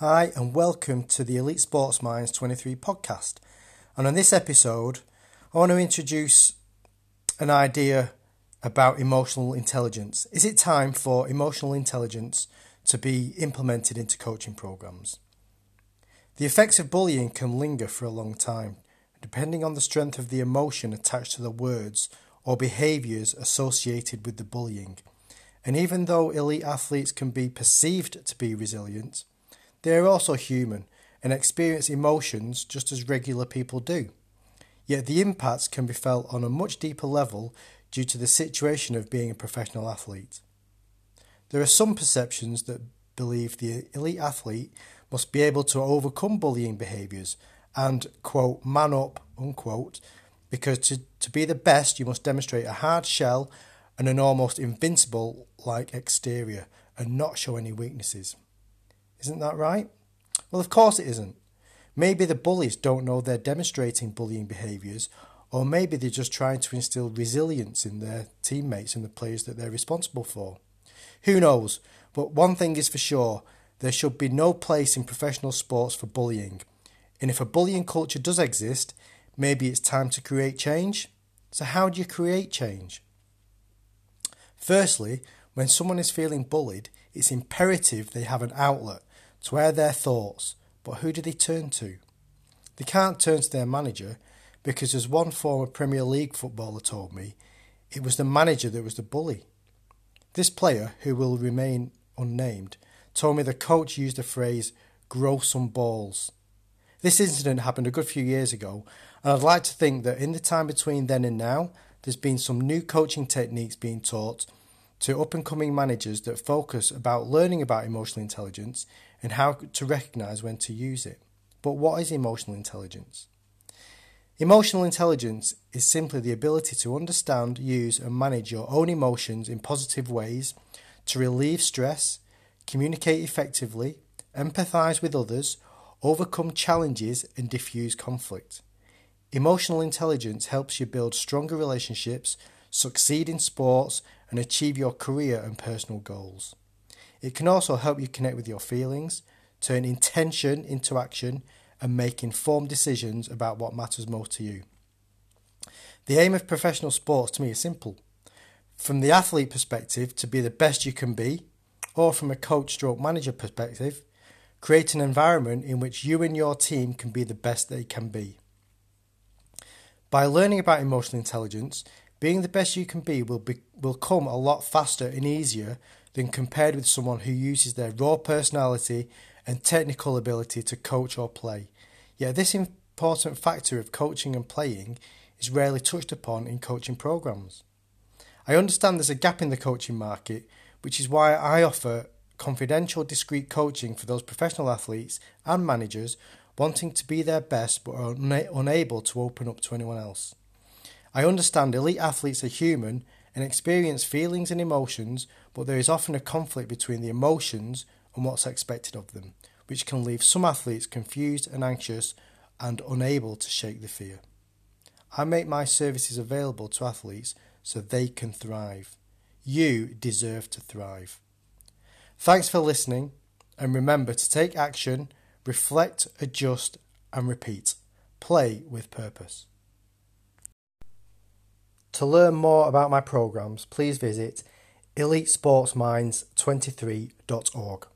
Hi, and welcome to the Elite Sports Minds 23 podcast. And on this episode, I want to introduce an idea about emotional intelligence. Is it time for emotional intelligence to be implemented into coaching programs? The effects of bullying can linger for a long time, depending on the strength of the emotion attached to the words or behaviours associated with the bullying. And even though elite athletes can be perceived to be resilient, they are also human and experience emotions just as regular people do. Yet the impacts can be felt on a much deeper level due to the situation of being a professional athlete. There are some perceptions that believe the elite athlete must be able to overcome bullying behaviours and, quote, man up, unquote, because to, to be the best you must demonstrate a hard shell and an almost invincible like exterior and not show any weaknesses. Isn't that right? Well, of course it isn't. Maybe the bullies don't know they're demonstrating bullying behaviours, or maybe they're just trying to instill resilience in their teammates and the players that they're responsible for. Who knows? But one thing is for sure there should be no place in professional sports for bullying. And if a bullying culture does exist, maybe it's time to create change. So, how do you create change? Firstly, when someone is feeling bullied, it's imperative they have an outlet to air their thoughts, but who do they turn to? They can't turn to their manager because, as one former Premier League footballer told me, it was the manager that was the bully. This player, who will remain unnamed, told me the coach used the phrase grow some balls. This incident happened a good few years ago, and I'd like to think that in the time between then and now, there's been some new coaching techniques being taught to up and coming managers that focus about learning about emotional intelligence and how to recognize when to use it. But what is emotional intelligence? Emotional intelligence is simply the ability to understand, use, and manage your own emotions in positive ways, to relieve stress, communicate effectively, empathize with others, overcome challenges, and diffuse conflict. Emotional intelligence helps you build stronger relationships, succeed in sports, and achieve your career and personal goals. It can also help you connect with your feelings, turn intention into action, and make informed decisions about what matters most to you. The aim of professional sports to me is simple. From the athlete perspective, to be the best you can be, or from a coach stroke manager perspective, create an environment in which you and your team can be the best they can be. By learning about emotional intelligence, being the best you can be will be, will come a lot faster and easier than compared with someone who uses their raw personality and technical ability to coach or play. Yet this important factor of coaching and playing is rarely touched upon in coaching programs. I understand there's a gap in the coaching market, which is why I offer confidential discreet coaching for those professional athletes and managers wanting to be their best but are una- unable to open up to anyone else. I understand elite athletes are human and experience feelings and emotions, but there is often a conflict between the emotions and what's expected of them, which can leave some athletes confused and anxious and unable to shake the fear. I make my services available to athletes so they can thrive. You deserve to thrive. Thanks for listening, and remember to take action, reflect, adjust, and repeat. Play with purpose. To learn more about my programs, please visit elitesportsminds23.org.